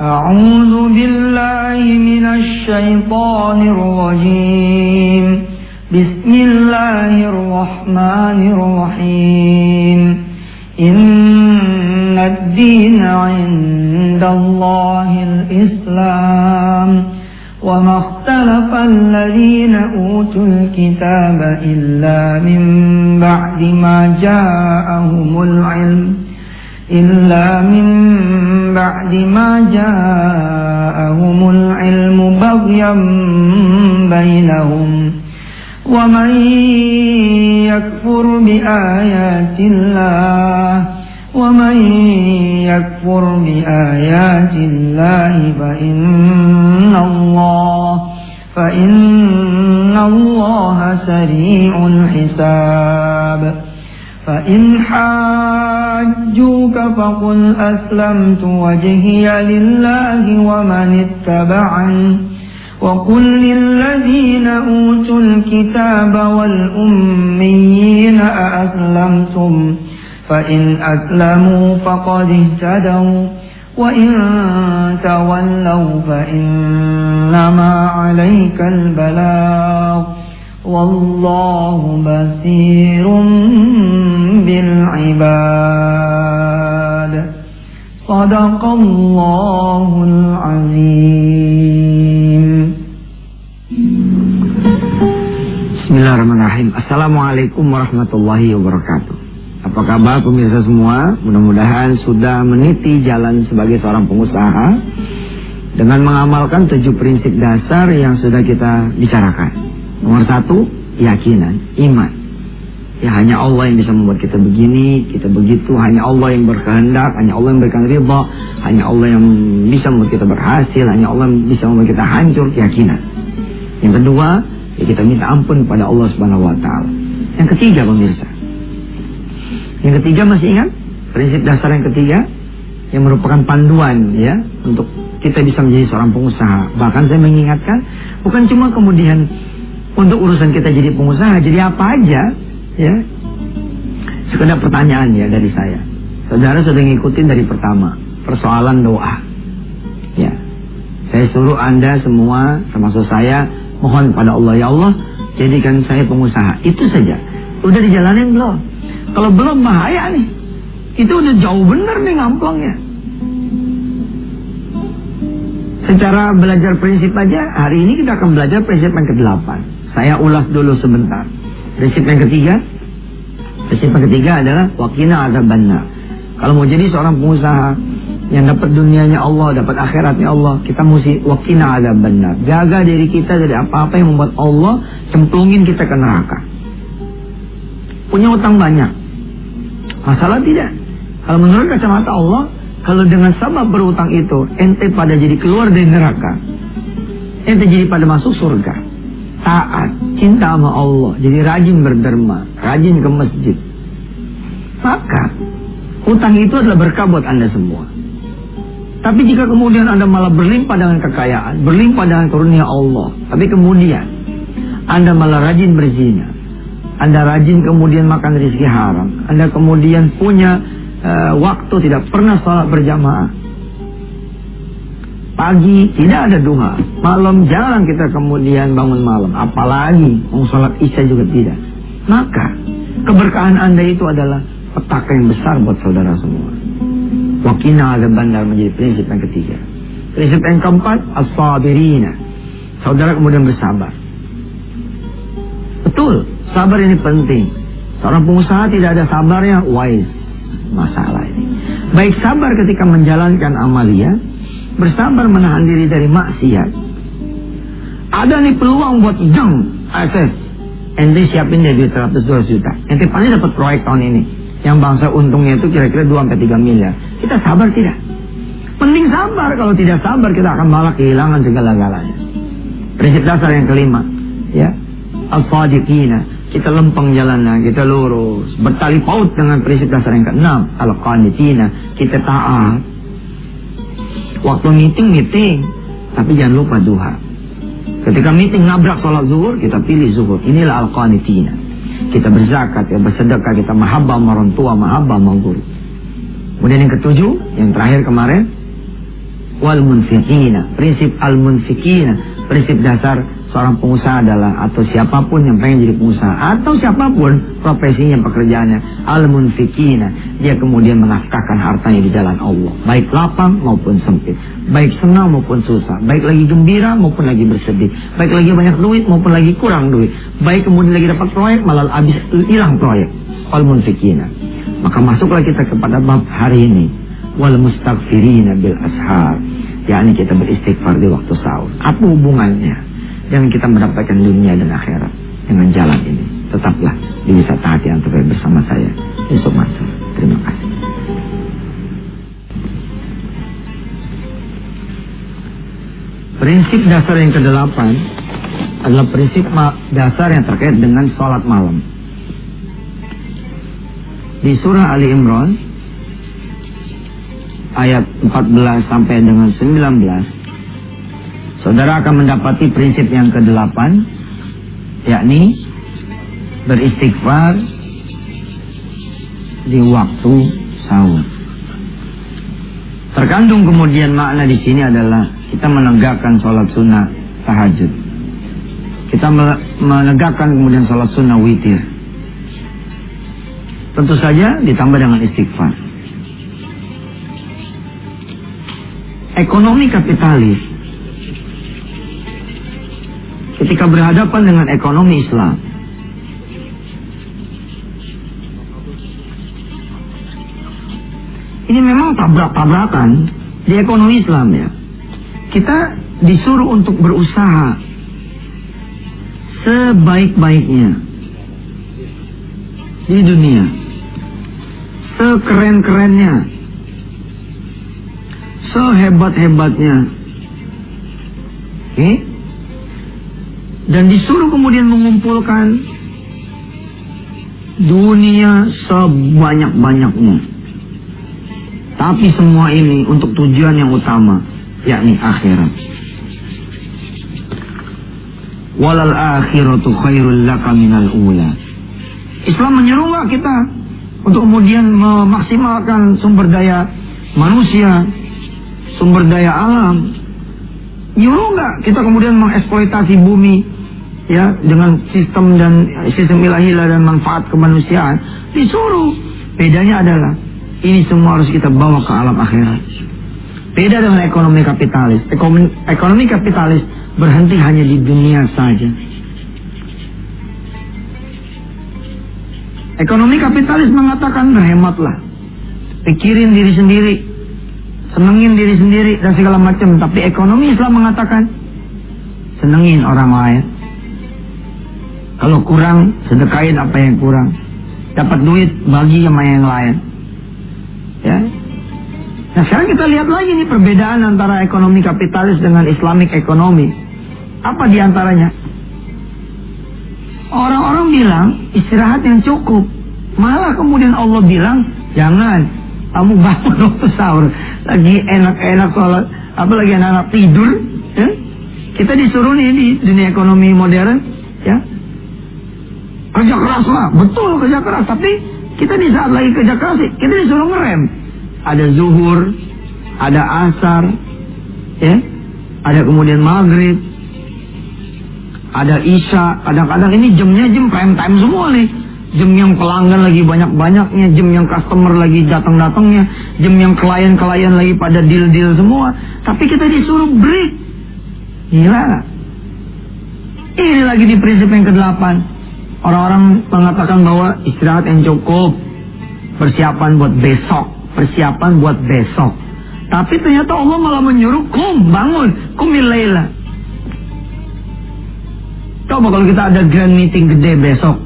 أعوذ بالله من الشيطان الرجيم. بسم الله الرحمن الرحيم. إن الدين عند الله الإسلام. وما اختلف الذين أوتوا الكتاب إلا من بعد ما جاءهم العلم. إلا من بعد ما جاءهم العلم بغيا بينهم ومن يكفر بآيات الله ومن يكفر بآيات الله فإن الله فإن الله سريع الحساب فإن حاجوك فقل أسلمت وجهي لله ومن اتبعني وقل للذين أوتوا الكتاب والأميين أأسلمتم فإن أسلموا فقد اهتدوا وإن تولوا فإنما عليك البلاغ والله بصير بالعباد صدق الله العظيم Bismillahirrahmanirrahim Assalamualaikum warahmatullahi wabarakatuh Apa kabar pemirsa semua Mudah-mudahan sudah meniti jalan sebagai seorang pengusaha Dengan mengamalkan tujuh prinsip dasar yang sudah kita bicarakan Nomor satu, keyakinan, iman Ya hanya Allah yang bisa membuat kita begini, kita begitu Hanya Allah yang berkehendak, hanya Allah yang berikan ridha Hanya Allah yang bisa membuat kita berhasil Hanya Allah yang bisa membuat kita hancur, keyakinan Yang kedua, ya kita minta ampun pada Allah Subhanahu wa taala. Yang ketiga pemirsa. Yang ketiga masih ingat? Prinsip dasar yang ketiga yang merupakan panduan ya untuk kita bisa menjadi seorang pengusaha. Bahkan saya mengingatkan bukan cuma kemudian untuk urusan kita jadi pengusaha, jadi apa aja ya. Sekedar pertanyaan ya dari saya. Saudara sudah ngikutin dari pertama, persoalan doa. Ya. Saya suruh Anda semua termasuk saya mohon pada Allah ya Allah jadikan saya pengusaha itu saja udah dijalanin belum kalau belum bahaya nih itu udah jauh bener nih ngamplongnya secara belajar prinsip aja hari ini kita akan belajar prinsip yang ke-8 saya ulas dulu sebentar prinsip yang ketiga prinsip yang ketiga adalah wakina azab banna kalau mau jadi seorang pengusaha yang dapat dunianya Allah, dapat akhiratnya Allah, kita mesti wakina ada benar. Jaga diri kita dari apa-apa yang membuat Allah cemplungin kita ke neraka. Punya utang banyak. Masalah tidak. Kalau menurut kacamata Allah, kalau dengan sabab berutang itu, ente pada jadi keluar dari neraka. Ente jadi pada masuk surga. Taat, cinta sama Allah, jadi rajin berderma, rajin ke masjid. Maka, utang itu adalah berkah buat anda semua. Tapi jika kemudian Anda malah berlimpah dengan kekayaan, berlimpah dengan karunia Allah, tapi kemudian Anda malah rajin berzina, Anda rajin kemudian makan rezeki haram, Anda kemudian punya uh, waktu tidak pernah sholat berjamaah, pagi tidak ada duha, malam jarang kita kemudian bangun malam, apalagi mau sholat isya juga tidak. Maka keberkahan Anda itu adalah petaka yang besar buat saudara semua. Wakina ada bandar menjadi prinsip yang ketiga. Prinsip yang keempat, as-sabirina. Saudara kemudian bersabar. Betul, sabar ini penting. Seorang pengusaha tidak ada sabarnya, wise. Masalah ini. Baik sabar ketika menjalankan amalia, bersabar menahan diri dari maksiat. Ada nih peluang buat jeng, akses. Ente siapin duit 100 juta. Ente paling dapat proyek tahun ini yang bangsa untungnya itu kira-kira 2 sampai 3 miliar. Kita sabar tidak? Penting sabar, kalau tidak sabar kita akan malah kehilangan segala-galanya. Prinsip dasar yang kelima, ya. Al-Sadiqina, kita lempeng jalannya, kita lurus. Bertali paut dengan prinsip dasar yang keenam, Al-Qanitina, kita taat. Waktu meeting, meeting. Tapi jangan lupa duha. Ketika meeting nabrak sholat zuhur, kita pilih zuhur. Inilah Al-Qanitina kita berzakat, ya bersedekah, kita mahabbah sama orang tua, mahabbah sama. Kemudian yang ketujuh, yang terakhir kemarin, wal munfikina. Prinsip al munfikina, prinsip dasar seorang pengusaha adalah atau siapa pun yang pengen jadi pengusaha atau siapa pun profesinya pekerjaannya. Al munfikina dia kemudian menafkahkan hartanya di jalan Allah. Baik lapang maupun sempit. Baik senang maupun susah. Baik lagi gembira maupun lagi bersedih. Baik lagi banyak duit maupun lagi kurang duit. Baik kemudian lagi dapat proyek malah habis hilang proyek. Al munfikina maka masuklah kita kepada bab hari ini. Wal mustaghfirina bil ashar yakni kita beristighfar di waktu sahur. Apa hubungannya yang kita mendapatkan dunia dan akhirat dengan jalan ini. Tetaplah di wisata hati antum bersama saya, Yusuf Mansur. Terima kasih. Prinsip dasar yang kedelapan adalah prinsip dasar yang terkait dengan sholat malam. Di surah Ali Imran ayat 14 sampai dengan 19 Saudara akan mendapati prinsip yang kedelapan, yakni beristighfar di waktu sahur. Terkandung kemudian makna di sini adalah kita menegakkan sholat sunnah tahajud. Kita menegakkan kemudian sholat sunnah witir. Tentu saja ditambah dengan istighfar. Ekonomi kapitalis ketika berhadapan dengan ekonomi Islam. Ini memang tabrak-tabrakan di ekonomi Islam ya. Kita disuruh untuk berusaha sebaik-baiknya di dunia. Sekeren-kerennya. Sehebat-hebatnya. Oke? Okay? Dan disuruh kemudian mengumpulkan dunia sebanyak-banyaknya. Tapi semua ini untuk tujuan yang utama, yakni akhirat. Walal akhiratu khairul laka minal ula. Islam nggak kita untuk kemudian memaksimalkan sumber daya manusia, sumber daya alam. Nyuruh nggak kita kemudian mengeksploitasi bumi ya dengan sistem dan sistem ilahilah dan manfaat kemanusiaan disuruh. Bedanya adalah ini semua harus kita bawa ke alam akhirat. Beda dengan ekonomi kapitalis. Ekonomi, ekonomi kapitalis berhenti hanya di dunia saja. Ekonomi kapitalis mengatakan berhematlah. Pikirin diri sendiri senengin diri sendiri dan segala macam. Tapi ekonomi Islam mengatakan senengin orang lain kalau kurang, sedekahin apa yang kurang. Dapat duit, bagi sama yang lain. Ya. Nah sekarang kita lihat lagi nih perbedaan antara ekonomi kapitalis dengan Islamic ekonomi. Apa di antaranya? Orang-orang bilang istirahat yang cukup. Malah kemudian Allah bilang, jangan. Kamu bangun waktu sahur. Lagi enak-enak sholat. Apalagi anak-anak tidur. Ya? Kita disuruh nih di dunia ekonomi modern. Ya, Kerja keras lah, betul kerja keras. Tapi kita di saat lagi kerja keras, kita disuruh ngerem. Ada zuhur, ada asar, ya, ada kemudian maghrib, ada isya. Kadang-kadang ini jamnya jam prime time semua nih. Jam yang pelanggan lagi banyak-banyaknya, jam yang customer lagi datang-datangnya, jam yang klien-klien lagi pada deal-deal semua. Tapi kita disuruh break. Gila. Ini lagi di prinsip yang ke-8. Orang-orang mengatakan bahwa istirahat yang cukup, persiapan buat besok, persiapan buat besok. Tapi ternyata Allah malah menyuruh kum bangun, kumil layla. Coba kalau kita ada grand meeting gede besok,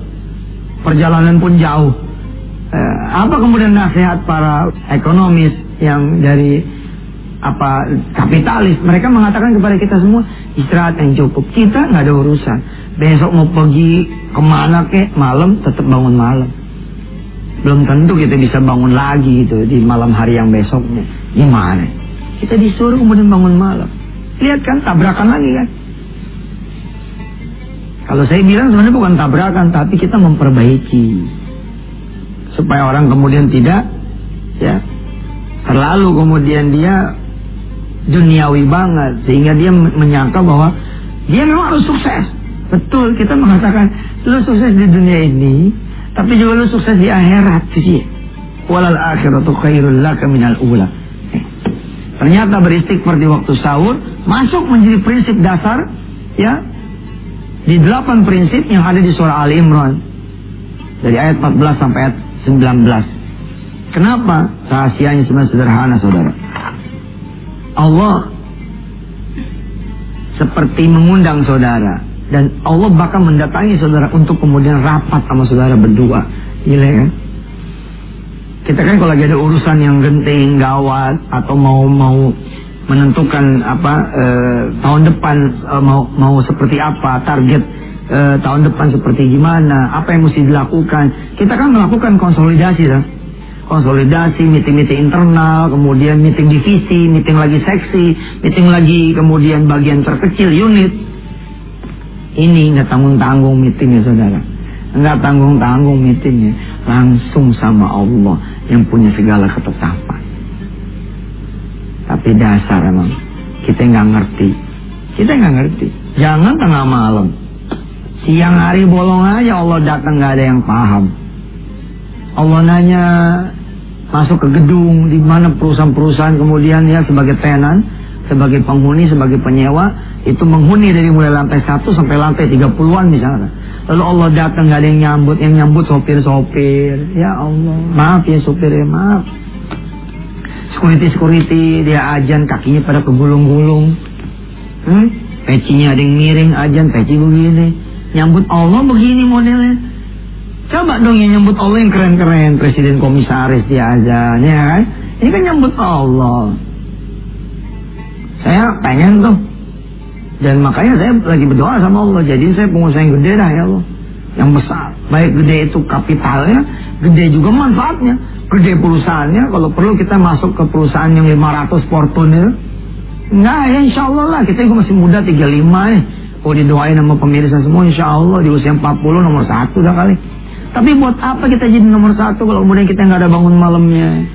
perjalanan pun jauh. Eh, apa kemudian nasihat para ekonomis yang dari apa kapitalis. Mereka mengatakan kepada kita semua istirahat yang cukup. Kita nggak ada urusan. Besok mau pergi ke mana ke malam tetap bangun malam. Belum tentu kita bisa bangun lagi gitu di malam hari yang besoknya. Gimana? Kita disuruh kemudian bangun malam. Lihat kan tabrakan lagi kan? Kalau saya bilang sebenarnya bukan tabrakan tapi kita memperbaiki. Supaya orang kemudian tidak ya terlalu kemudian dia duniawi banget sehingga dia menyangka bahwa dia memang harus sukses. Betul, kita mengatakan lu sukses di dunia ini, tapi juga lu sukses di akhirat sih. Walal akhiratu khairul laka minal ula. Eh, ternyata beristighfar di waktu sahur masuk menjadi prinsip dasar ya di delapan prinsip yang ada di surah Ali Imran dari ayat 14 sampai ayat 19. Kenapa? Rahasianya sebenarnya sederhana saudara. Allah seperti mengundang saudara. Dan Allah bakal mendatangi saudara untuk kemudian rapat sama saudara berdua. Gila kan kita kan kalau lagi ada urusan yang genting gawat atau mau mau menentukan apa eh, tahun depan eh, mau mau seperti apa target eh, tahun depan seperti gimana apa yang mesti dilakukan. Kita kan melakukan konsolidasi kan konsolidasi, meeting-meeting internal, kemudian meeting divisi, meeting lagi seksi, meeting lagi kemudian bagian terkecil unit. Ini nggak tanggung-tanggung meetingnya saudara. Nggak tanggung-tanggung meetingnya. Langsung sama Allah yang punya segala ketetapan. Tapi dasar emang. Kita nggak ngerti. Kita nggak ngerti. Jangan tengah malam. Siang hari bolong aja Allah datang nggak ada yang paham. Allah nanya masuk ke gedung di mana perusahaan-perusahaan kemudian ya sebagai tenan, sebagai penghuni, sebagai penyewa itu menghuni dari mulai lantai satu sampai lantai 30-an misalnya. Lalu Allah datang nggak ada yang nyambut, yang nyambut sopir-sopir. Ya Allah, maaf ya sopir ya maaf. Security-security dia ajan kakinya pada kegulung-gulung. Hmm? Pecinya ada yang miring ajan, peci begini. Nyambut Allah begini modelnya. Coba dong yang nyambut Allah yang keren-keren. Presiden komisaris dia azan, ya kan? Ini kan nyambut Allah. Saya pengen tuh. Dan makanya saya lagi berdoa sama Allah. Jadi saya pengusaha yang gede dah ya Allah. Yang besar. Baik gede itu kapitalnya, gede juga manfaatnya. Gede perusahaannya. Kalau perlu kita masuk ke perusahaan yang 500 portonnya. Enggak ya insya Allah lah. Kita juga masih muda 35 nih. Kalau didoain sama pemirsa semua insya Allah di usia 40 nomor satu dah kali. Tapi buat apa kita jadi nomor satu kalau kemudian kita nggak ada bangun malamnya?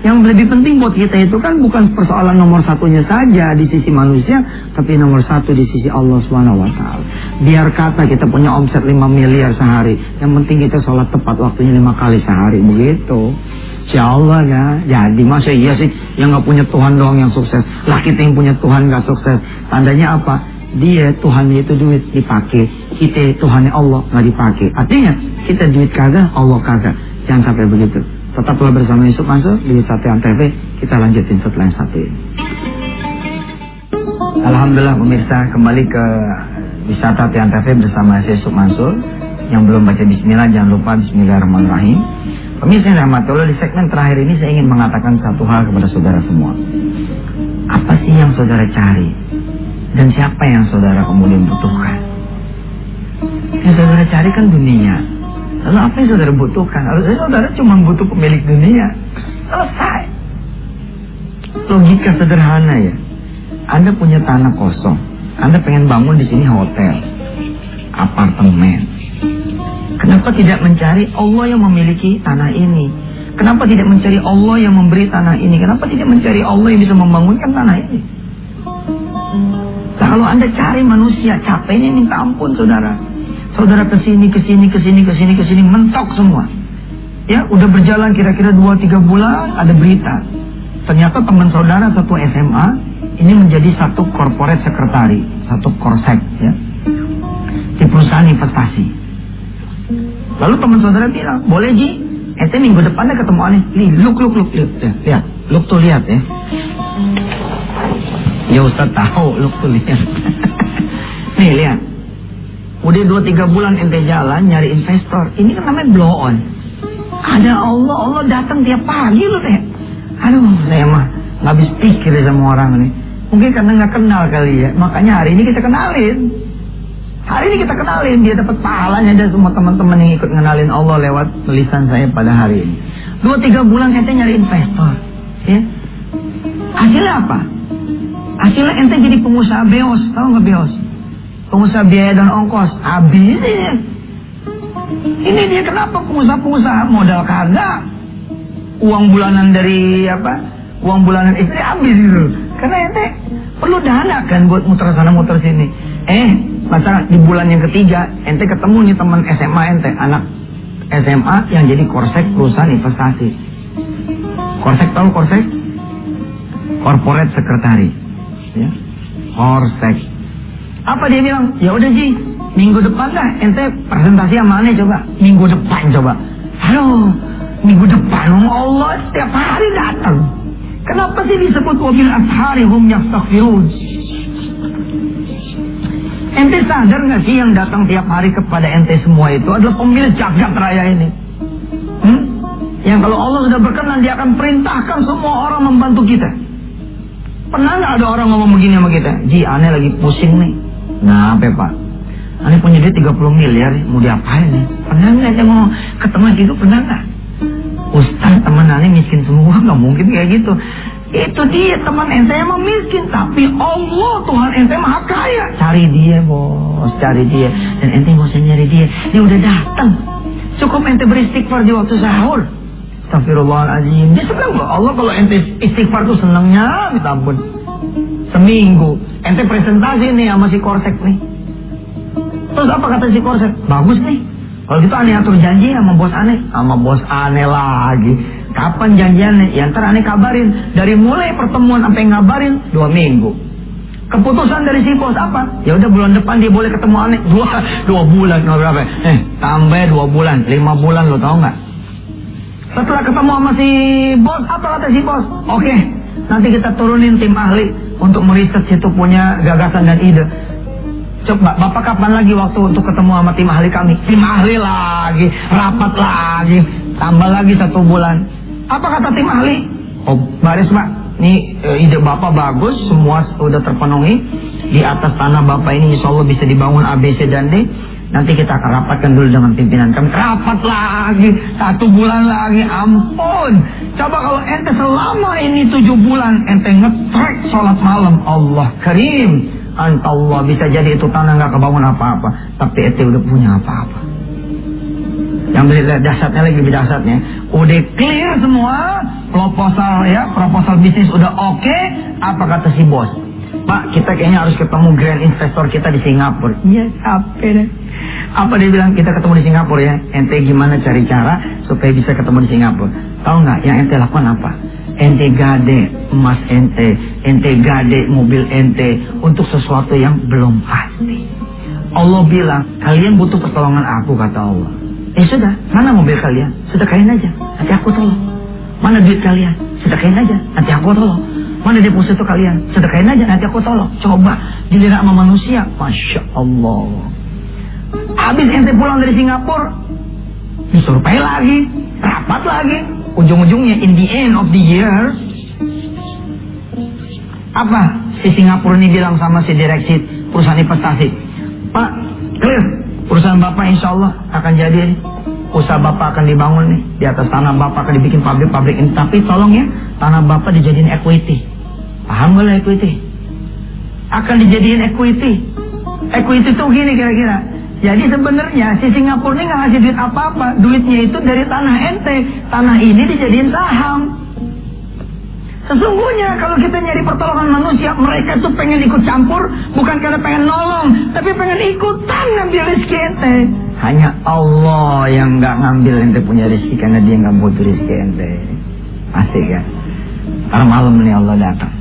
Yang lebih penting buat kita itu kan bukan persoalan nomor satunya saja di sisi manusia, tapi nomor satu di sisi Allah Subhanahu Wa Taala. Biar kata kita punya omset 5 miliar sehari, yang penting kita sholat tepat waktunya lima kali sehari, begitu. Insya Allah ya, jadi masa iya sih yang nggak punya Tuhan doang yang sukses, lah kita yang punya Tuhan nggak sukses. Tandanya apa? dia Tuhan itu duit dipakai kita Tuhannya Allah nggak dipakai. Artinya kita duit kagak Allah kagak. Jangan sampai begitu. Tetaplah bersama Yusuf Mansur di Sate TV kita lanjutin setelah yang satu ini. Alhamdulillah pemirsa kembali ke wisata Tian TV bersama Yusuf Mansur. Yang belum baca Bismillah jangan lupa Bismillahirrahmanirrahim. Pemirsa yang rahmatullah di segmen terakhir ini saya ingin mengatakan satu hal kepada saudara semua. Apa sih yang saudara cari? Dan siapa yang saudara kemudian butuhkan yang saudara cari kan dunia. Lalu apa yang saudara butuhkan? Harusnya saudara cuma butuh pemilik dunia. Selesai logika sederhana ya. Anda punya tanah kosong. Anda pengen bangun di sini hotel. Apartemen. Kenapa tidak mencari Allah yang memiliki tanah ini? Kenapa tidak mencari Allah yang memberi tanah ini? Kenapa tidak mencari Allah yang bisa membangunkan tanah ini? Nah, kalau anda cari manusia. Capeknya minta ampun saudara. Saudara ke sini, ke sini, ke sini, ke sini, ke sini, mentok semua. Ya, udah berjalan kira-kira 2-3 bulan, ada berita. Ternyata teman saudara satu SMA, ini menjadi satu corporate sekretari, satu korsek, ya. Di perusahaan investasi. Lalu teman saudara bilang, boleh Ji, ente minggu depannya ketemu aneh. Nih, look, look, look, lihat, ya, lihat. Look tuh lihat ya. Ya Ustaz tahu, look tuh lihat. Nih lihat. Udah 2-3 bulan ente jalan nyari investor. Ini kan namanya blow on. Ada Allah, Allah datang tiap pagi loh teh. Aduh, saya mah nggak habis pikir sama orang nih. Mungkin karena nggak kenal kali ya. Makanya hari ini kita kenalin. Hari ini kita kenalin, dia dapat pahalanya dan semua teman-teman yang ikut kenalin Allah lewat tulisan saya pada hari ini. Dua tiga bulan ente nyari investor, ya. Hasilnya apa? Hasilnya ente jadi pengusaha beos, tahu nggak beos? Pengusaha biaya dan ongkos, habis ini. Dia kenapa pengusaha-pengusaha modal kagak, uang bulanan dari apa? Uang bulanan istri habis gitu. Karena ente sekalian buat muter sana muter sini. Eh, masa di bulan yang ketiga ente ketemu nih teman SMA ente, anak SMA yang jadi korsek perusahaan investasi. Korsek tahu korsek? Corporate Secretary. Ya. Korsek. Apa dia bilang? Ya udah Ji, minggu depan dah ente presentasi yang mana coba? Minggu depan coba. Halo, minggu depan Allah setiap hari datang. Kenapa sih disebut wabil ashari hum yastaghfirun? Ente sadar nggak sih yang datang tiap hari kepada ente semua itu adalah pemilik jagat raya ini? Hmm? Yang kalau Allah sudah berkenan dia akan perintahkan semua orang membantu kita. Pernah nggak ada orang ngomong begini sama kita? Ji, aneh lagi pusing nih. Apa pak? Aneh punya dia 30 miliar, mau diapain nih? Pernah nggak dia ngomong ketemu gitu? Pernah nggak? Ustaz teman aneh miskin semua, nggak mungkin kayak gitu. Itu dia teman ente emang miskin, tapi Allah Tuhan ente maha kaya. Cari dia bos, cari dia. Dan ente usah nyari dia, dia udah datang. Cukup ente beristighfar di waktu sahur. Astagfirullahaladzim. Dia senang loh. Allah kalau ente istighfar tuh senangnya, minta ampun. Seminggu. Ente presentasi nih sama si Korsek nih. Terus apa kata si Korsek? Bagus nih. Kalau gitu aneh atur janji sama bos aneh. Sama bos aneh lagi. Kapan janjiannya? Ya ntar aneh kabarin. Dari mulai pertemuan sampai ngabarin dua minggu. Keputusan dari si bos apa? Ya udah bulan depan dia boleh ketemu aneh. Dua, dua bulan. Nggak berapa? Eh, tambah dua bulan. Lima bulan lo tau nggak? Setelah ketemu sama si bos, apa kata si bos? Oke, nanti kita turunin tim ahli untuk meriset situ punya gagasan dan ide. Coba, Bapak kapan lagi waktu untuk ketemu sama tim ahli kami? Tim ahli lagi, rapat lagi, tambah lagi satu bulan. Apa kata tim ahli? Oh, baris Pak, ini e, ide Bapak bagus, semua sudah terpenuhi. Di atas tanah Bapak ini insya Allah bisa dibangun ABC dan D. Nanti kita akan rapatkan dulu dengan pimpinan kami. Rapat lagi, satu bulan lagi, ampun. Coba kalau ente selama ini tujuh bulan, ente ngetrek sholat malam. Allah karim. Anta Allah bisa jadi itu tanah nggak kebangun apa-apa. Tapi ente udah punya apa-apa. Yang beli dasarnya lagi lebih dasarnya. Udah clear semua, proposal ya, proposal bisnis udah oke. Okay, apa kata si bos? Pak, kita kayaknya harus ketemu grand investor kita di Singapura. Iya, capek deh. Apa dia bilang kita ketemu di Singapura ya? Ente gimana cari cara supaya bisa ketemu di Singapura? Tahu nggak? Yang ente lakukan apa? Ente gade emas ente, ente gade mobil ente untuk sesuatu yang belum pasti. Allah bilang kalian butuh pertolongan aku kata Allah. Eh sudah, mana mobil kalian? Sedekahin aja, nanti aku tolong. Mana duit kalian? Sedekahin aja, nanti aku tolong. Mana deposito kalian? Sedekahin aja, nanti aku tolong. Coba dilihat sama manusia, masya Allah. Habis ente pulang dari Singapura, disurvey lagi, rapat lagi. Ujung-ujungnya in the end of the year, apa si Singapura ini bilang sama si direksi perusahaan investasi, Pak, clear, perusahaan Bapak insya Allah akan jadi. Usaha Bapak akan dibangun nih. Di atas tanah Bapak akan dibikin pabrik-pabrik ini. Tapi tolong ya, tanah Bapak dijadiin equity. Paham gak lah equity? Akan dijadiin equity. Equity itu gini kira-kira. Jadi sebenarnya si Singapura ini nggak ngasih duit apa-apa. Duitnya itu dari tanah ente. Tanah ini dijadiin saham. Sesungguhnya kalau kita nyari pertolongan manusia, mereka tuh pengen ikut campur, bukan karena pengen nolong, tapi pengen ikutan ngambil rezeki ente. Hanya Allah yang nggak ngambil ente punya rezeki karena dia nggak butuh rezeki ente. Asik kan? Ntar malam nih Allah datang.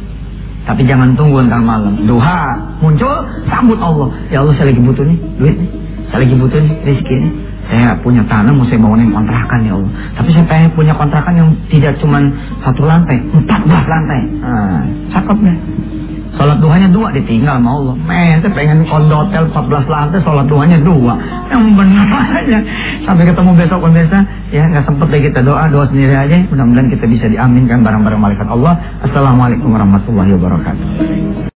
Tapi jangan tunggu ntar malam. Duha muncul, sambut Allah. Ya Allah saya lagi butuh nih, duit nih. Saya lagi butuh rezeki nih. Saya punya tanah mau saya bangunin kontrakan ya Allah. Tapi saya pengen punya kontrakan yang tidak cuma satu lantai, empat belas lantai. Nah, cakep deh. Sholat duhanya dua ditinggal sama Allah. Men, saya pengen kondo hotel 14 lantai, sholat duhanya dua. Yang benar aja. Sampai ketemu besok pemirsa. Ya, nggak sempet deh kita doa, doa sendiri aja. Mudah-mudahan kita bisa diaminkan barang-barang malaikat Allah. Assalamualaikum warahmatullahi wabarakatuh.